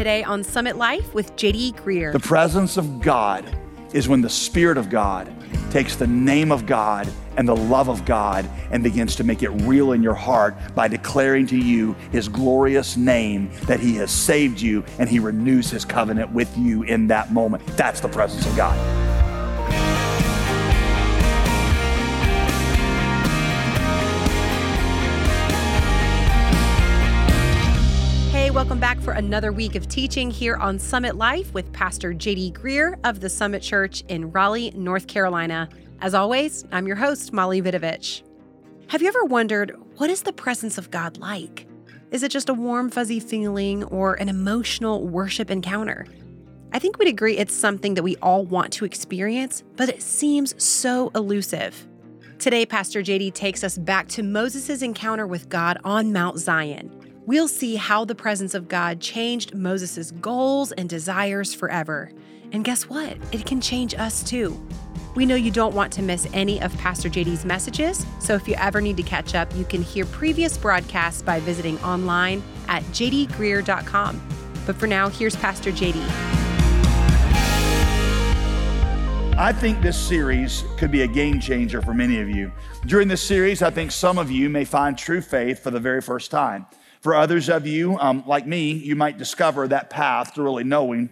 today on Summit Life with JD Greear. The presence of God is when the Spirit of God takes the name of God and the love of God and begins to make it real in your heart by declaring to you His glorious name that He has saved you and He renews His covenant with you in that moment. That's the presence of God. Welcome back for another week of teaching here on Summit Life with Pastor JD Greear of the Summit Church in Raleigh, North Carolina. As always, I'm your host, Molly Vidovich. Have you ever wondered what is the presence of God like? Is it just a warm, fuzzy feeling or an emotional worship encounter? I think we'd agree it's something that we all want to experience, but it seems so elusive. Today, Pastor JD takes us back to Moses' encounter with God on Mount Zion. We'll see how the presence of God changed Moses' goals and desires forever. And guess what? It can change us too. We know you don't want to miss any of Pastor JD's messages, so if you ever need to catch up, you can hear previous broadcasts by visiting online at jdgreear.com. But for now, here's Pastor JD. I think this series could be a game changer for many of you. During this series, I think some of you may find true faith for the very first time. For others of you, um, like me, you might discover that path to really knowing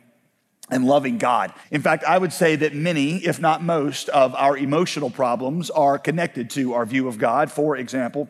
and loving God. In fact, I would say that many, if not most, of our emotional problems are connected to our view of God. For example,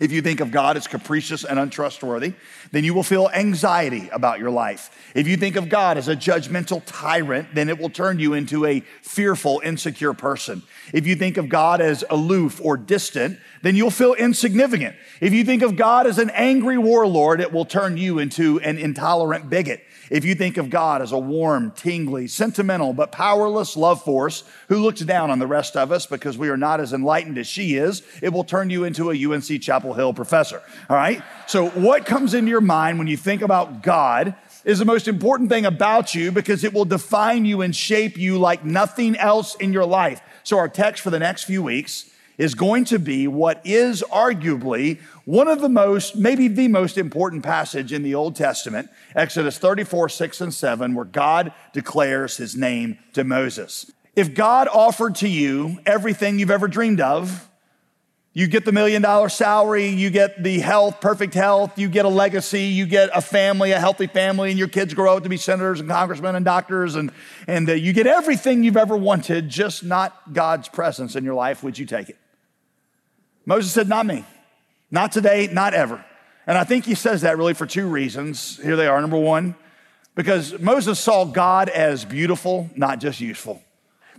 if you think of God as capricious and untrustworthy, then you will feel anxiety about your life. If you think of God as a judgmental tyrant, then it will turn you into a fearful, insecure person. If you think of God as aloof or distant, then you'll feel insignificant. If you think of God as an angry warlord, it will turn you into an intolerant bigot. If you think of God as a warm, tingly, sentimental, but powerless love force who looks down on the rest of us because we are not as enlightened as she is, it will turn you into a UNC Chapel Hill professor. All right? So, what comes into your mind when you think about God is the most important thing about you because it will define you and shape you like nothing else in your life. So, our text for the next few weeks is going to be what is arguably one of the most, maybe the most important passage in the Old Testament, Exodus 34, 6 and 7, where God declares his name to Moses. If God offered to you everything you've ever dreamed of, you get the million dollar salary, you get the health, perfect health, you get a legacy, you get a family, a healthy family, and your kids grow up to be senators and congressmen and doctors, and, and uh, you get everything you've ever wanted, just not God's presence in your life, would you take it? Moses said, Not me. Not today, not ever. And I think he says that really for two reasons. Here they are. Number one, because Moses saw God as beautiful, not just useful.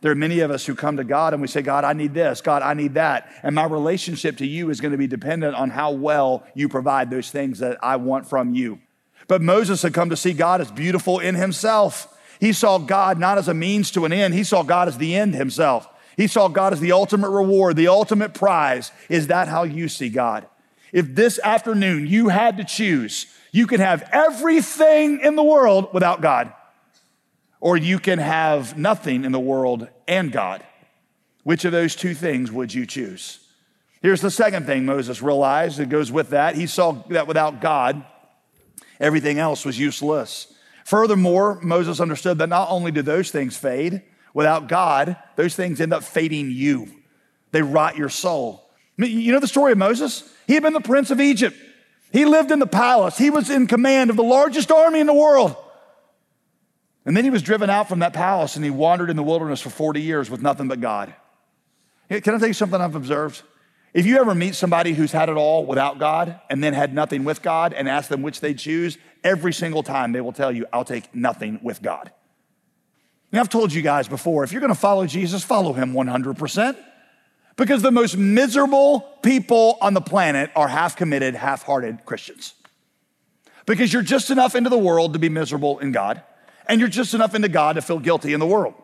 There are many of us who come to God and we say, God, I need this. God, I need that. And my relationship to you is going to be dependent on how well you provide those things that I want from you. But Moses had come to see God as beautiful in himself. He saw God not as a means to an end, he saw God as the end himself. He saw God as the ultimate reward, the ultimate prize. Is that how you see God? If this afternoon you had to choose, you could have everything in the world without God, or you can have nothing in the world and God. Which of those two things would you choose? Here's the second thing Moses realized that goes with that. He saw that without God, everything else was useless. Furthermore, Moses understood that not only do those things fade, Without God, those things end up fading you. They rot your soul. You know the story of Moses? He had been the prince of Egypt. He lived in the palace. He was in command of the largest army in the world. And then he was driven out from that palace and he wandered in the wilderness for 40 years with nothing but God. Can I tell you something I've observed? If you ever meet somebody who's had it all without God and then had nothing with God and ask them which they choose, every single time they will tell you, I'll take nothing with God. I've told you guys before if you're going to follow Jesus, follow him 100%. Because the most miserable people on the planet are half committed, half hearted Christians. Because you're just enough into the world to be miserable in God, and you're just enough into God to feel guilty in the world.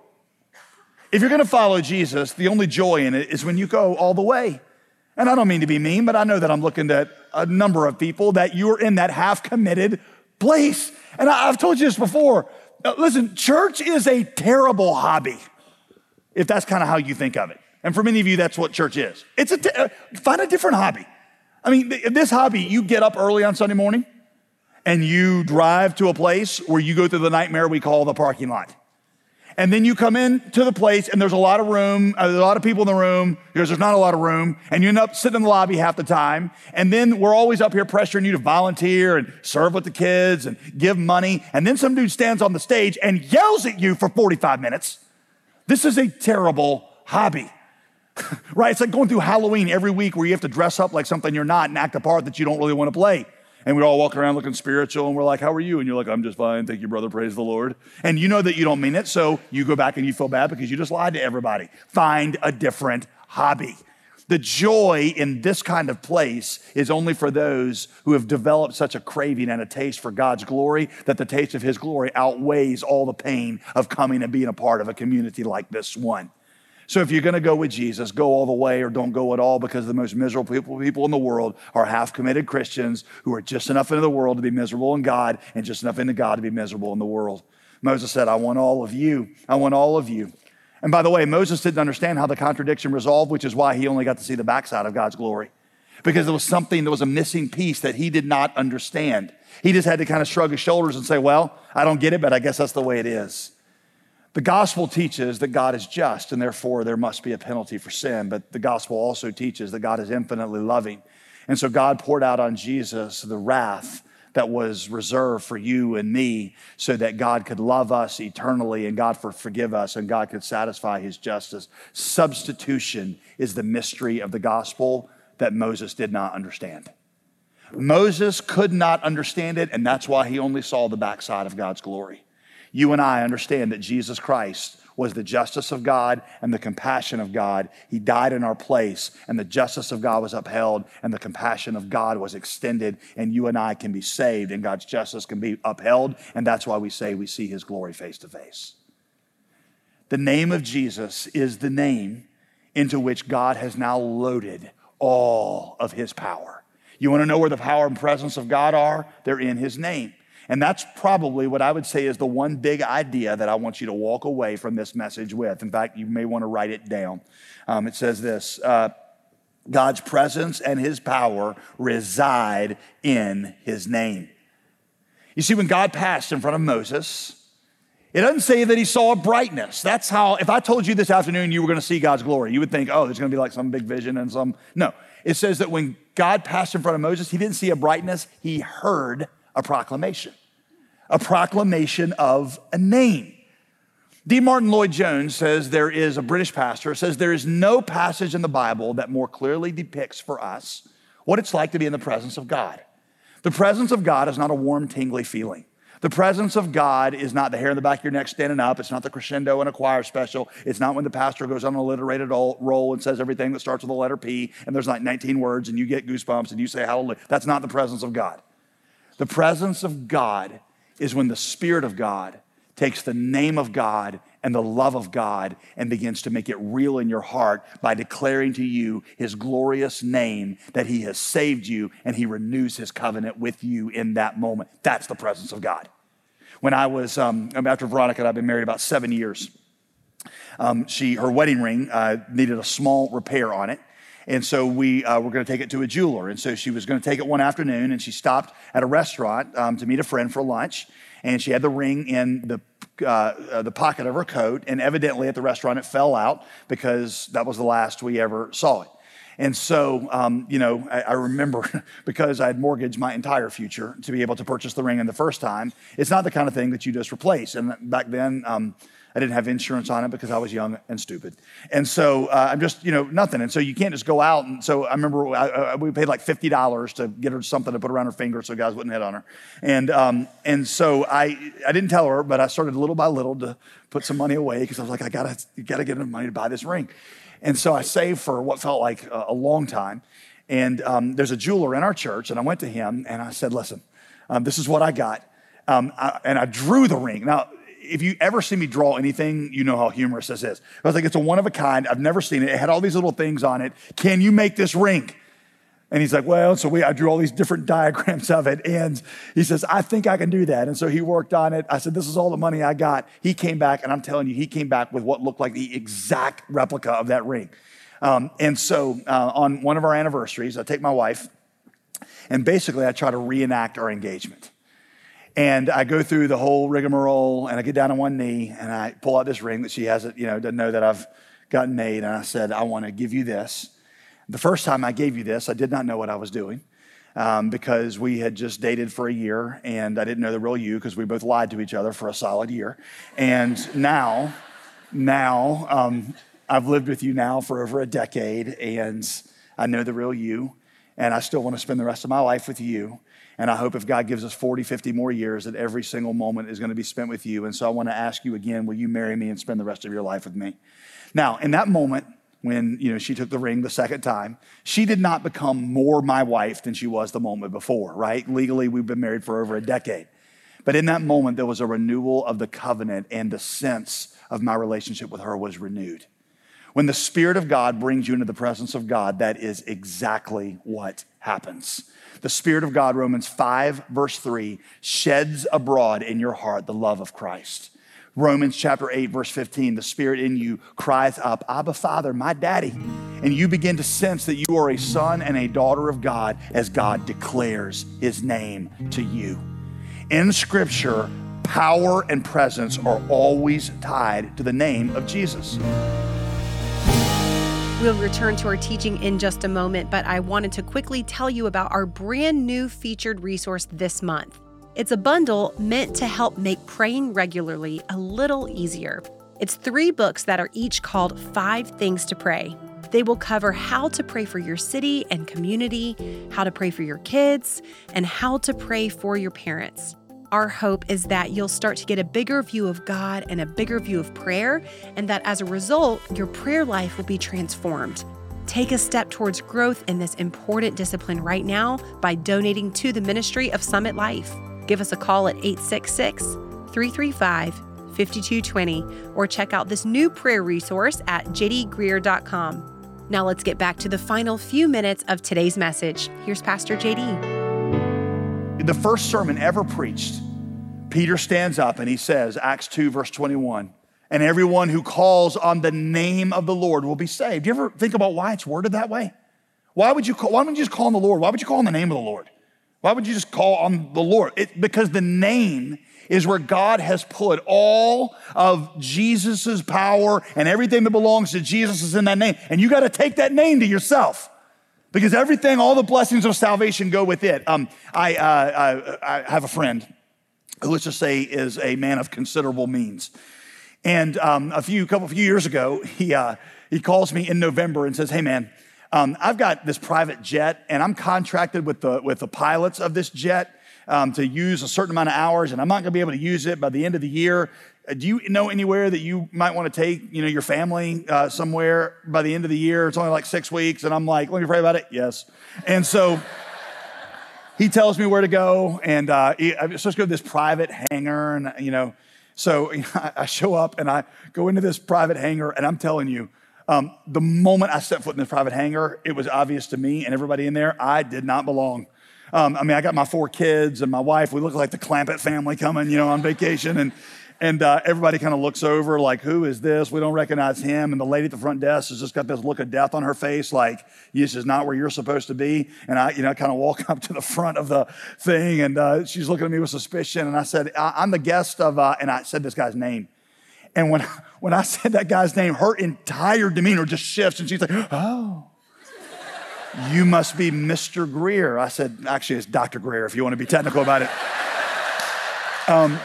If you're going to follow Jesus, the only joy in it is when you go all the way. And I don't mean to be mean, but I know that I'm looking at a number of people that you're in that half committed place. And I've told you this before. Now, listen, church is a terrible hobby, if that's kind of how you think of it. And for many of you, that's what church is. It's a uh, find a different hobby. I mean, this hobby, you get up early on Sunday morning and you drive to a place where you go through the nightmare we call the parking lot. And then you come in to the place and there's a lot of room, a lot of people in the room because there's not a lot of room. And you end up sitting in the lobby half the time. And then we're always up here pressuring you to volunteer and serve with the kids and give money. And then some dude stands on the stage and yells at you for 45 minutes. This is a terrible hobby. right? It's like going through Halloween every week where you have to dress up like something you're not and act a part that you don't really want to play. And we're all walking around looking spiritual and we're like, How are you? And you're like, I'm just fine. Thank you, brother. Praise the Lord. And you know that you don't mean it. So you go back and you feel bad because you just lied to everybody. Find a different hobby. The joy in this kind of place is only for those who have developed such a craving and a taste for God's glory that the taste of His glory outweighs all the pain of coming and being a part of a community like this one. So if you're going to go with Jesus, go all the way or don't go at all because the most miserable people, people in the world are half committed Christians who are just enough into the world to be miserable in God and just enough into God to be miserable in the world. Moses said, I want all of you. I want all of you. And by the way, Moses didn't understand how the contradiction resolved, which is why he only got to see the backside of God's glory. Because there was something, there was a missing piece that he did not understand. He just had to kind of shrug his shoulders and say, Well, I don't get it, but I guess that's the way it is. The gospel teaches that God is just and therefore there must be a penalty for sin, but the gospel also teaches that God is infinitely loving. And so God poured out on Jesus the wrath that was reserved for you and me so that God could love us eternally and God could forgive us and God could satisfy his justice. Substitution is the mystery of the gospel that Moses did not understand. Moses could not understand it, and that's why he only saw the backside of God's glory you and I understand that Jesus Christ was the justice of God and the compassion of God. He died in our place, and the justice of God was upheld, and the compassion of God was extended, and you and I can be saved, and God's justice can be upheld, and that's why we say we see his glory face to face. The name of Jesus is the name into which God has now loaded all of his power. You want to know where the power and presence of God are? They're in his name. And that's probably what I would say is the one big idea that I want you to walk away from this message with. In fact, you may want to write it down. Um, it says this uh, God's presence and his power reside in his name. You see, when God passed in front of Moses, it doesn't say that he saw a brightness. That's how, if I told you this afternoon you were going to see God's glory, you would think, oh, there's going to be like some big vision and some. No. It says that when God passed in front of Moses, he didn't see a brightness, he heard a proclamation, a proclamation of a name. D. Martyn Lloyd-Jones says there is a British pastor, says there is no passage in the Bible that more clearly depicts for us what it's like to be in the presence of God. The presence of God is not a warm, tingly feeling. The presence of God is not the hair in the back of your neck standing up. It's not the crescendo in a choir special. It's not when the pastor goes on an alliterated roll and says everything that starts with the letter P and there's like 19 words and you get goosebumps and you say hallelujah. That's not the presence of God. The presence of God is when the Spirit of God takes the name of God and the love of God and begins to make it real in your heart by declaring to you his glorious name that he has saved you and he renews his covenant with you in that moment. That's the presence of God. When I was, um, after Veronica and I've been married about seven years, um, she, her wedding ring uh, needed a small repair on it. And so we uh, were going to take it to a jeweler. And so she was going to take it one afternoon, and she stopped at a restaurant um, to meet a friend for lunch. And she had the ring in the uh, uh, the pocket of her coat, and evidently at the restaurant it fell out because that was the last we ever saw it. And so, um, you know, I, I, remember because I had mortgaged my entire future to be able to purchase the ring in the first time. It's not the kind of thing that you just replace. And back then, um, I didn't have insurance on it because I was young and stupid. And so uh, I'm just, you know, nothing. And so you can't just go out. And so I remember I, I, we paid like $50 to get her something to put around her finger so guys wouldn't hit on her. And, um, and so I, I didn't tell her, but I started little by little to put some money away because I was like, I gotta, gotta get enough money to buy this ring. And so I saved for what felt like a, a long time. And um, there's a jeweler in our church, and I went to him and I said, Listen, um, this is what I got. Um, I, and I drew the ring. Now, if you ever see me draw anything, you know how humorous this is. I was like, it's a one of a kind. I've never seen it. It had all these little things on it. Can you make this ring? And he's like, well, so we, I drew all these different diagrams of it. And he says, I think I can do that. And so he worked on it. I said, this is all the money I got. He came back, and I'm telling you, he came back with what looked like the exact replica of that ring. Um, and so uh, on one of our anniversaries, I take my wife, and basically I try to reenact our engagement. And I go through the whole rigmarole and I get down on one knee and I pull out this ring that she hasn't, you know, doesn't know that I've gotten made. And I said, I want to give you this. The first time I gave you this, I did not know what I was doing um, because we had just dated for a year and I didn't know the real you because we both lied to each other for a solid year. And now, now, um, I've lived with you now for over a decade and I know the real you. And I still want to spend the rest of my life with you. And I hope if God gives us 40, 50 more years, that every single moment is going to be spent with you. And so I want to ask you again, will you marry me and spend the rest of your life with me? Now, in that moment, when you know she took the ring the second time she did not become more my wife than she was the moment before right legally we've been married for over a decade but in that moment there was a renewal of the covenant and the sense of my relationship with her was renewed when the spirit of god brings you into the presence of god that is exactly what happens the Spirit of God, Romans 5, verse 3, sheds abroad in your heart the love of Christ. Romans chapter 8, verse 15, the Spirit in you cries up, Abba, Father, my daddy. And you begin to sense that you are a son and a daughter of God as God declares his name to you. In Scripture, power and presence are always tied to the name of Jesus. We'll return to our teaching in just a moment, but I wanted to quickly tell you about our brand new featured resource this month. It's a bundle meant to help make praying regularly a little easier. It's three books that are each called Five Things to Pray. They will cover how to pray for your city and community, how to pray for your kids, and how to pray for your parents. Our hope is that you'll start to get a bigger view of God and a bigger view of prayer, and that as a result, your prayer life will be transformed. Take a step towards growth in this important discipline right now by donating to the ministry of Summit Life. Give us a call at 866 335 5220 or check out this new prayer resource at jdgreear.com. Now let's get back to the final few minutes of today's message. Here's Pastor JD. The first sermon ever preached Peter stands up and he says, Acts 2, verse 21, and everyone who calls on the name of the Lord will be saved. Do you ever think about why it's worded that way? Why would you call, why would you just call on the Lord? Why would you call on the name of the Lord? Why would you just call on the Lord? It, because the name is where God has put all of Jesus's power and everything that belongs to Jesus is in that name. And you got to take that name to yourself because everything, all the blessings of salvation go with it. Um, I, uh, I, I have a friend who let's just say is a man of considerable means. And um, a few couple few years ago, he uh, he calls me in November and says, "Hey man, um, I've got this private jet, and I'm contracted with the with the pilots of this jet um, to use a certain amount of hours, and I'm not going to be able to use it by the end of the year. Uh, do you know anywhere that you might want to take you know your family uh, somewhere by the end of the year? It's only like six weeks, and I'm like, let me pray about it. Yes, and so." he tells me where to go, and uh, I'm supposed to go to this private hangar, and you know, so I show up and I go into this private hangar, and I'm telling you, um, the moment I stepped foot in this private hangar, it was obvious to me and everybody in there I did not belong. Um, I mean, I got my four kids and my wife. We look like the Clampett family coming, you know, on vacation, and and uh, everybody kind of looks over like, who is this? We don't recognize him. And the lady at the front desk has just got this look of death on her face, like, this is not where you're supposed to be. And I, you know, kind of walk up to the front of the thing and uh, she's looking at me with suspicion. And I said, I- am the guest of, uh, and I said this guy's name. And when, when I said that guy's name, her entire demeanor just shifts and she's like, oh. You must be Mr. Greear. I said, actually, it's Dr. Greear if you want to be technical about it. Um,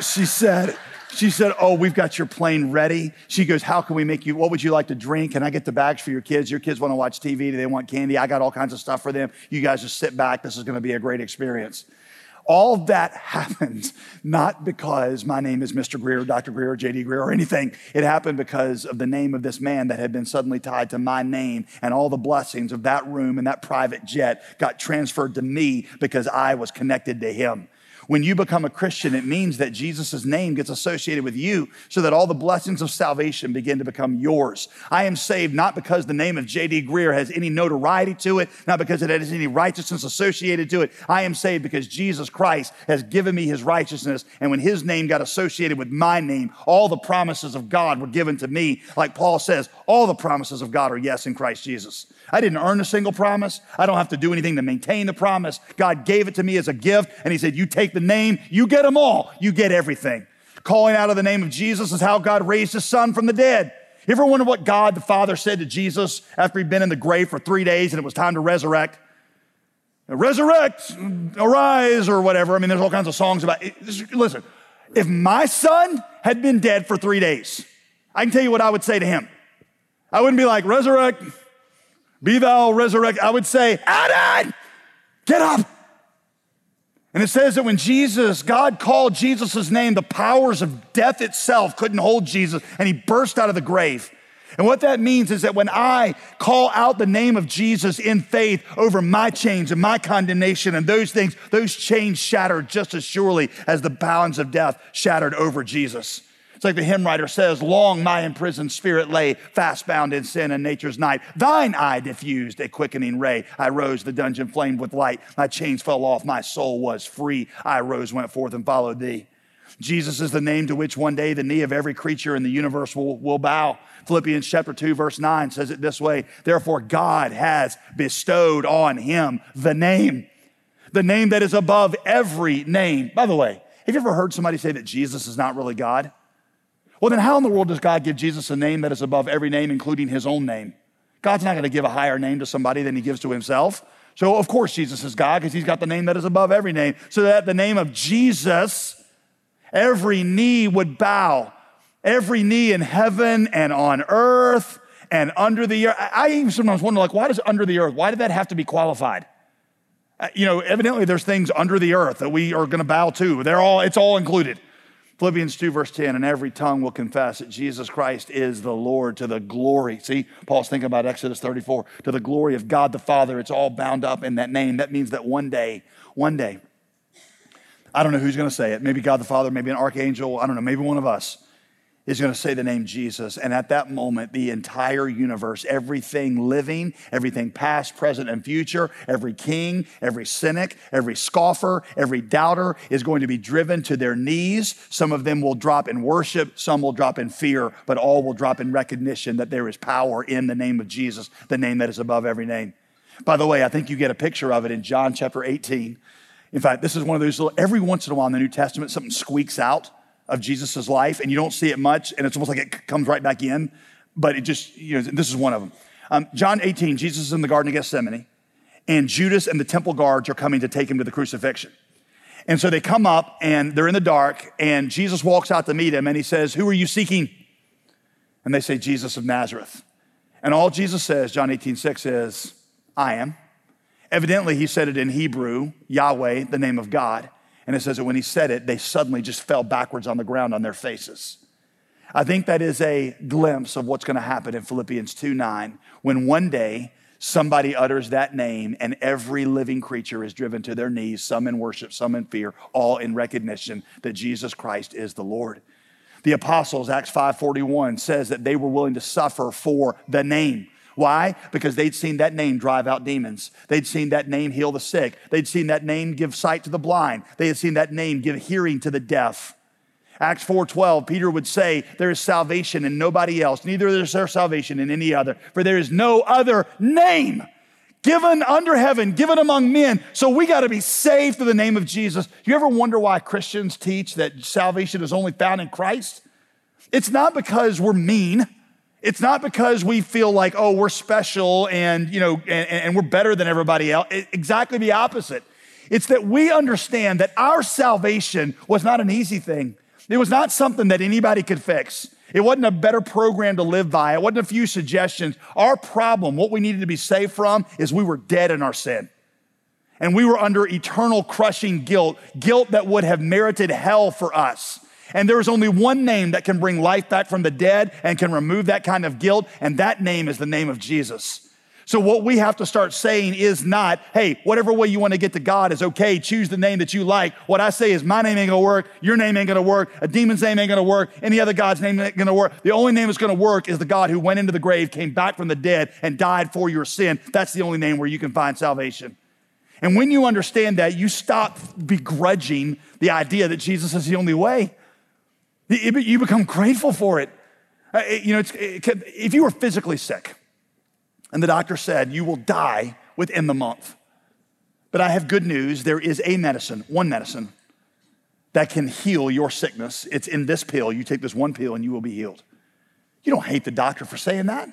she said, she said, Oh, we've got your plane ready. She goes, How can we make you, what would you like to drink? Can I get the bags for your kids? Your kids want to watch TV. Do they want candy? I got all kinds of stuff for them. You guys just sit back. This is going to be a great experience. All that happened not because my name is Mr. Greear, Dr. Greear, JD Greear, or anything. It happened because of the name of this man that had been suddenly tied to my name, and all the blessings of that room and that private jet got transferred to me because I was connected to him. When you become a Christian, it means that Jesus' name gets associated with you so that all the blessings of salvation begin to become yours. I am saved not because the name of J.D. Greear has any notoriety to it, not because it has any righteousness associated to it. I am saved because Jesus Christ has given me his righteousness. And when his name got associated with my name, all the promises of God were given to me. Like Paul says, all the promises of God are yes in Christ Jesus. I didn't earn a single promise. I don't have to do anything to maintain the promise. God gave it to me as a gift, and he said, You take the name, you get them all. You get everything. Calling out of the name of Jesus is how God raised his son from the dead. You ever wonder what God the Father said to Jesus after he'd been in the grave for three days and it was time to resurrect? Resurrect, arise, or whatever. I mean, there's all kinds of songs about it. Listen, if my son had been dead for three days, I can tell you what I would say to him. I wouldn't be like, resurrect, be thou resurrect. I would say, Adam, get up. And it says that when Jesus, God called Jesus' name, the powers of death itself couldn't hold Jesus, and he burst out of the grave. And what that means is that when I call out the name of Jesus in faith over my chains and my condemnation and those things, those chains shattered just as surely as the bounds of death shattered over Jesus. It's like the hymn writer says, Long my imprisoned spirit lay, fast bound in sin and nature's night. Thine eye diffused a quickening ray. I rose, the dungeon flamed with light. My chains fell off, my soul was free. I rose, went forth, and followed thee. Jesus is the name to which one day the knee of every creature in the universe will, will bow. Philippians chapter 2, verse 9 says it this way Therefore, God has bestowed on him the name, the name that is above every name. By the way, have you ever heard somebody say that Jesus is not really God? Well, then, how in the world does God give Jesus a name that is above every name, including his own name? God's not going to give a higher name to somebody than he gives to himself. So, of course, Jesus is God because he's got the name that is above every name. So that the name of Jesus every knee would bow, every knee in heaven and on earth and under the earth. I even sometimes wonder, like, why does under the earth? Why did that have to be qualified? Uh, you know, evidently there's things under the earth that we are going to bow to. They're all, it's all included. Philippians 2, verse 10, and every tongue will confess that Jesus Christ is the Lord to the glory. See, Paul's thinking about Exodus 34, to the glory of God the Father. It's all bound up in that name. That means that one day, one day, I don't know who's going to say it. Maybe God the Father, maybe an archangel. I don't know. Maybe one of us is going to say the name Jesus. And at that moment, the entire universe, everything living, everything past, present, and future, every king, every cynic, every scoffer, every doubter is going to be driven to their knees. Some of them will drop in worship, some will drop in fear, but all will drop in recognition that there is power in the name of Jesus, the name that is above every name. By the way, I think you get a picture of it in John chapter 18. In fact, this is one of those little, every once in a while in the New Testament, something squeaks out of Jesus' life, and you don't see it much, and it's almost like it comes right back in. But it just, you know, this is one of them. Um, John 18, Jesus is in the Garden of Gethsemane, and Judas and the temple guards are coming to take him to the crucifixion. And so they come up and they're in the dark, and Jesus walks out to meet him, and he says, Who are you seeking? And they say, Jesus of Nazareth. And all Jesus says, John 18, 6 is, I am. Evidently, he said it in Hebrew, Yahweh, the name of God. And it says that when he said it, they suddenly just fell backwards on the ground on their faces. I think that is a glimpse of what's going to happen in Philippians 2 9, when one day somebody utters that name and every living creature is driven to their knees, some in worship, some in fear, all in recognition that Jesus Christ is the Lord. The apostles, Acts 5:41 says that they were willing to suffer for the name. Why? Because they'd seen that name drive out demons. They'd seen that name heal the sick. They'd seen that name give sight to the blind. They had seen that name give hearing to the deaf. Acts 4:12 Peter would say there is salvation in nobody else neither is there salvation in any other for there is no other name given under heaven given among men so we got to be saved through the name of Jesus. You ever wonder why Christians teach that salvation is only found in Christ? It's not because we're mean. It's not because we feel like, oh, we're special and, you know, and, and we're better than everybody else. It, exactly the opposite. It's that we understand that our salvation was not an easy thing. It was not something that anybody could fix. It wasn't a better program to live by. It wasn't a few suggestions. Our problem, what we needed to be saved from, is we were dead in our sin. And we were under eternal crushing guilt, guilt that would have merited hell for us. And there is only one name that can bring life back from the dead and can remove that kind of guilt, and that name is the name of Jesus. So, what we have to start saying is not, hey, whatever way you want to get to God is okay, choose the name that you like. What I say is, my name ain't gonna work, your name ain't gonna work, a demon's name ain't gonna work, any other God's name ain't gonna work. The only name that's gonna work is the God who went into the grave, came back from the dead, and died for your sin. That's the only name where you can find salvation. And when you understand that, you stop begrudging the idea that Jesus is the only way. You become grateful for it. Uh, you know, if you were physically sick and the doctor said you will die within the month, but I have good news there is a medicine, one medicine, that can heal your sickness. It's in this pill. You take this one pill and you will be healed. You don't hate the doctor for saying that.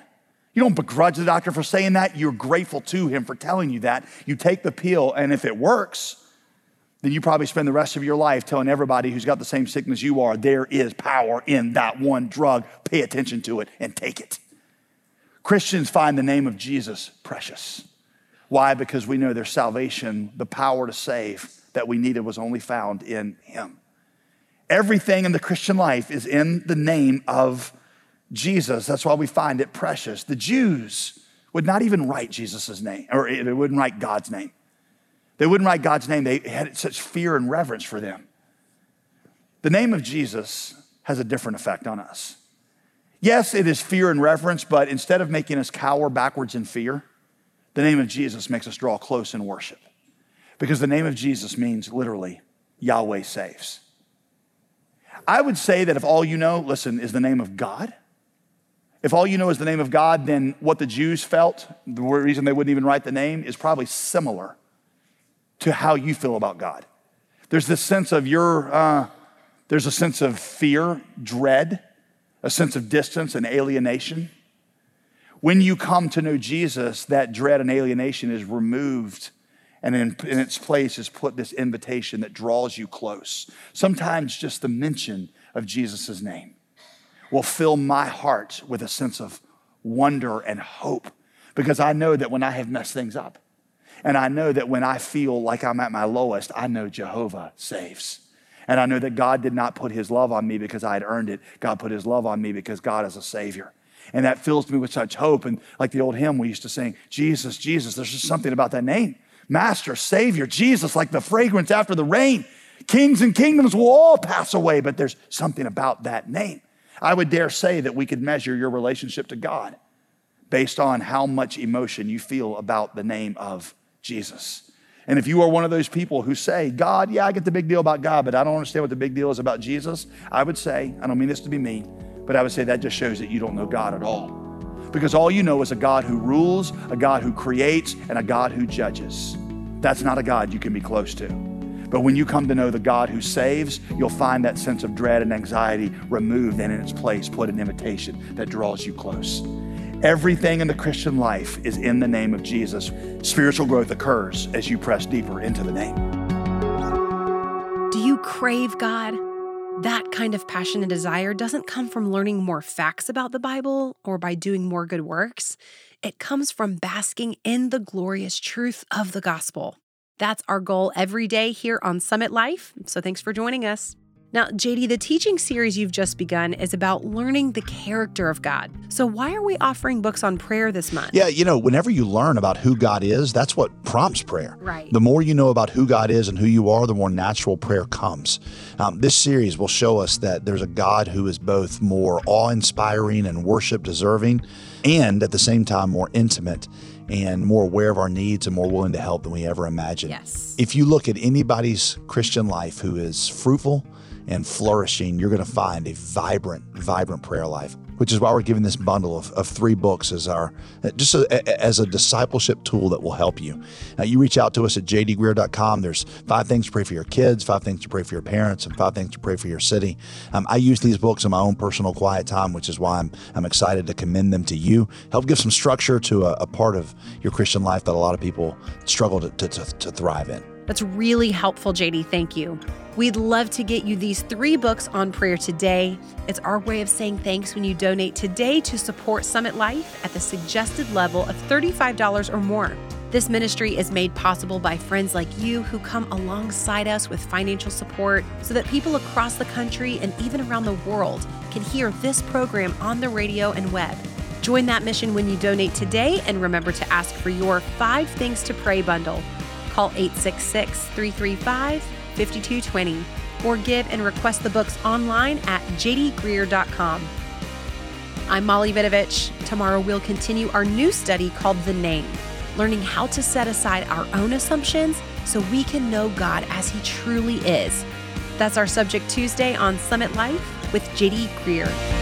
You don't begrudge the doctor for saying that. You're grateful to him for telling you that. You take the pill, and if it works, then you probably spend the rest of your life telling everybody who's got the same sickness you are, there is power in that one drug. Pay attention to it and take it. Christians find the name of Jesus precious. Why? Because we know their salvation, the power to save that we needed was only found in Him. Everything in the Christian life is in the name of Jesus. That's why we find it precious. The Jews would not even write Jesus' name, or they wouldn't write God's name. They wouldn't write God's name. They had such fear and reverence for them. The name of Jesus has a different effect on us. Yes, it is fear and reverence, but instead of making us cower backwards in fear, the name of Jesus makes us draw close in worship. Because the name of Jesus means literally, Yahweh saves. I would say that if all you know, listen, is the name of God, if all you know is the name of God, then what the Jews felt, the reason they wouldn't even write the name, is probably similar to how you feel about God. There's this sense of your, uh, there's a sense of fear, dread, a sense of distance and alienation. When you come to know Jesus, that dread and alienation is removed, and in, in its place is put this invitation that draws you close. Sometimes just the mention of Jesus' name will fill my heart with a sense of wonder and hope because I know that when I have messed things up, and I know that when I feel like I'm at my lowest, I know Jehovah saves. And I know that God did not put his love on me because I had earned it. God put his love on me because God is a Savior. And that fills me with such hope. And like the old hymn we used to sing, Jesus, Jesus, there's just something about that name. Master, Savior, Jesus, like the fragrance after the rain. Kings and kingdoms will all pass away, but there's something about that name. I would dare say that we could measure your relationship to God based on how much emotion you feel about the name of Jesus. And if you are one of those people who say, God, yeah, I get the big deal about God, but I don't understand what the big deal is about Jesus, I would say, I don't mean this to be mean, but I would say that just shows that you don't know God at all. Because all you know is a God who rules, a God who creates, and a God who judges. That's not a God you can be close to. But when you come to know the God who saves, you'll find that sense of dread and anxiety removed and in its place put an invitation that draws you close. Everything in the Christian life is in the name of Jesus. Spiritual growth occurs as you press deeper into the name. Do you crave God? That kind of passion and desire doesn't come from learning more facts about the Bible or by doing more good works. It comes from basking in the glorious truth of the gospel. That's our goal every day here on Summit Life. So thanks for joining us. Now, JD, the teaching series you've just begun is about learning the character of God. So, why are we offering books on prayer this month? Yeah, you know, whenever you learn about who God is, that's what prompts prayer. Right. The more you know about who God is and who you are, the more natural prayer comes. Um, this series will show us that there's a God who is both more awe inspiring and worship deserving, and at the same time, more intimate and more aware of our needs and more willing to help than we ever imagined. Yes. If you look at anybody's Christian life who is fruitful, and flourishing, you're going to find a vibrant, vibrant prayer life. Which is why we're giving this bundle of, of three books as our just a, as a discipleship tool that will help you. Now, you reach out to us at jdgreear.com. There's five things to pray for your kids, five things to pray for your parents, and five things to pray for your city. Um, I use these books in my own personal quiet time, which is why I'm I'm excited to commend them to you. Help give some structure to a, a part of your Christian life that a lot of people struggle to, to, to, to thrive in. That's really helpful, JD. Thank you. We'd love to get you these three books on prayer today. It's our way of saying thanks when you donate today to support Summit Life at the suggested level of $35 or more. This ministry is made possible by friends like you who come alongside us with financial support so that people across the country and even around the world can hear this program on the radio and web. Join that mission when you donate today and remember to ask for your Five Things to Pray bundle. Call 866 335 5220 or give and request the books online at jdgreear.com. I'm Molly Vidovich. Tomorrow we'll continue our new study called The Name, learning how to set aside our own assumptions so we can know God as He truly is. That's our subject Tuesday on Summit Life with JD Greear.